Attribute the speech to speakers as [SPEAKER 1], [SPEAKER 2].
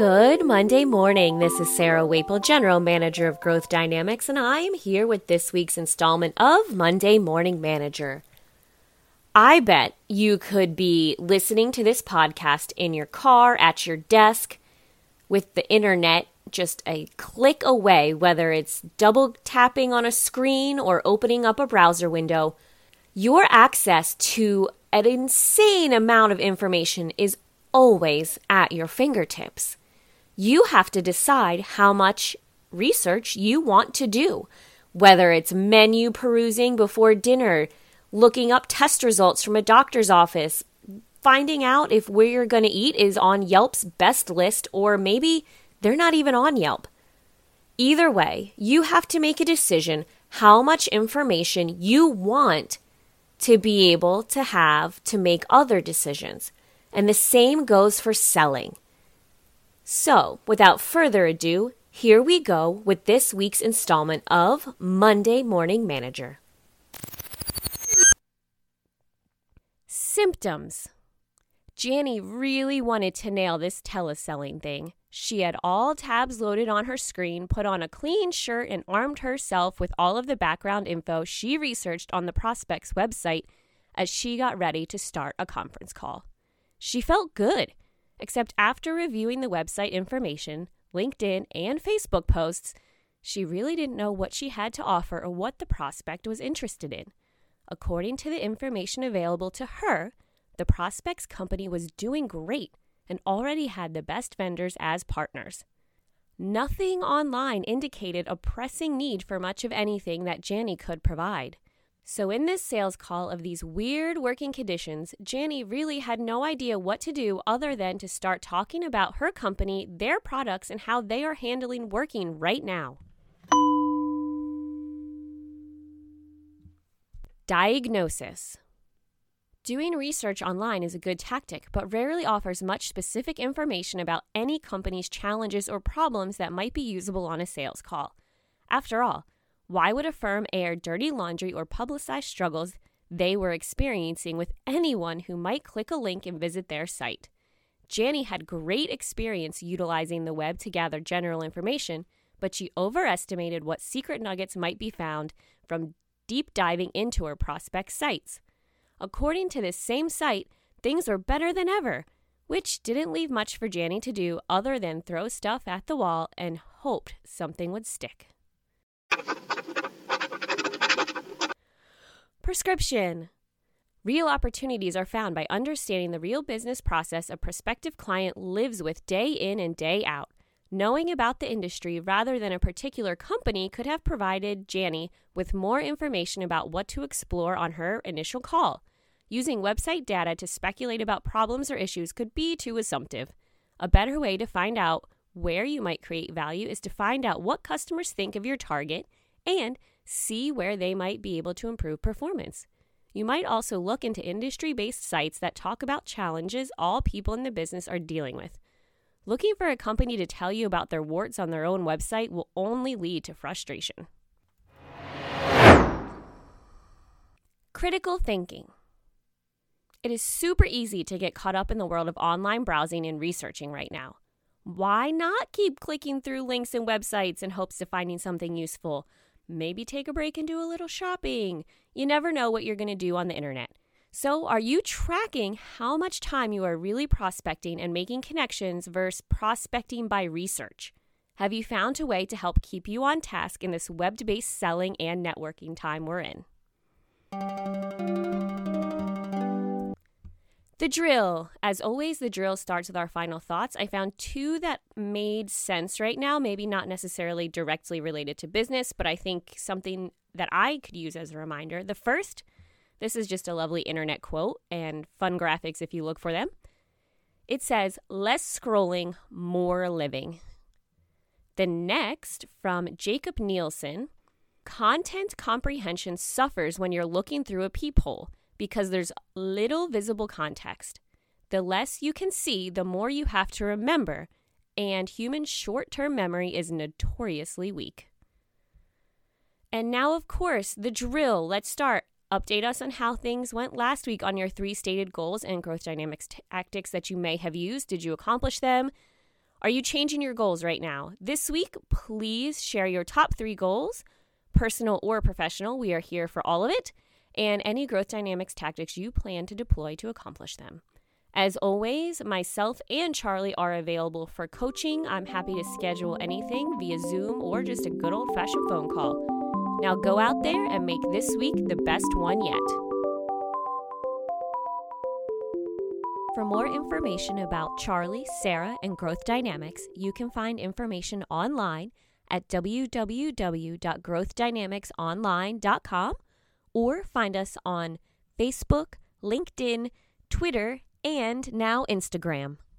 [SPEAKER 1] Good Monday morning. This is Sarah Waple, General Manager of Growth Dynamics, and I am here with this week's installment of Monday Morning Manager. I bet you could be listening to this podcast in your car, at your desk, with the internet just a click away, whether it's double tapping on a screen or opening up a browser window. Your access to an insane amount of information is always at your fingertips. You have to decide how much research you want to do, whether it's menu perusing before dinner, looking up test results from a doctor's office, finding out if where you're going to eat is on Yelp's best list, or maybe they're not even on Yelp. Either way, you have to make a decision how much information you want to be able to have to make other decisions. And the same goes for selling. So, without further ado, here we go with this week's installment of Monday Morning Manager. Symptoms. Janny really wanted to nail this teleselling thing. She had all tabs loaded on her screen, put on a clean shirt, and armed herself with all of the background info she researched on the prospect's website as she got ready to start a conference call. She felt good, except after reviewing the website information, LinkedIn, and Facebook posts, she really didn't know what she had to offer or what the prospect was interested in. According to the information available to her, the prospect's company was doing great and already had the best vendors as partners. Nothing online indicated a pressing need for much of anything that Janny could provide. So, in this sales call of these weird working conditions, Janny really had no idea what to do other than to start talking about her company, their products, and how they are handling working right now. Diagnosis Doing research online is a good tactic, but rarely offers much specific information about any company's challenges or problems that might be usable on a sales call. After all, why would a firm air dirty laundry or publicize struggles they were experiencing with anyone who might click a link and visit their site? Janny had great experience utilizing the web to gather general information, but she overestimated what secret nuggets might be found from deep diving into her prospect sites. According to this same site, things were better than ever, which didn't leave much for Janny to do other than throw stuff at the wall and hoped something would stick. Prescription. Real opportunities are found by understanding the real business process a prospective client lives with day in and day out. Knowing about the industry rather than a particular company could have provided Janny with more information about what to explore on her initial call. Using website data to speculate about problems or issues could be too assumptive. A better way to find out where you might create value is to find out what customers think of your target and see where they might be able to improve performance. You might also look into industry based sites that talk about challenges all people in the business are dealing with. Looking for a company to tell you about their warts on their own website will only lead to frustration. Critical thinking. It is super easy to get caught up in the world of online browsing and researching right now. Why not keep clicking through links and websites in hopes of finding something useful? Maybe take a break and do a little shopping. You never know what you're going to do on the internet. So, are you tracking how much time you are really prospecting and making connections versus prospecting by research? Have you found a way to help keep you on task in this web based selling and networking time we're in? The drill. As always, the drill starts with our final thoughts. I found two that made sense right now, maybe not necessarily directly related to business, but I think something that I could use as a reminder. The first, this is just a lovely internet quote and fun graphics if you look for them. It says, less scrolling, more living. The next, from Jakob Nielsen, content comprehension suffers when you're looking through a peephole because there's little visible context. The less you can see, the more you have to remember, and human short term memory is notoriously weak. And now, of course, the drill. Let's start. Update us on how things went last week on your three stated goals and growth dynamics tactics that you may have used. Did you accomplish them? Are you changing your goals right now? This week, please share your top three goals, personal or professional. We are here for all of it, and any growth dynamics tactics you plan to deploy to accomplish them. As always, myself and Charlie are available for coaching. I'm happy to schedule anything via Zoom or just a good old fashioned phone call. Now go out there and make this week the best one yet. For more information about Charlie, Sarah, and Growth Dynamics, you can find information online at www.growthdynamicsonline.com or find us on Facebook, LinkedIn, Twitter, and now Instagram.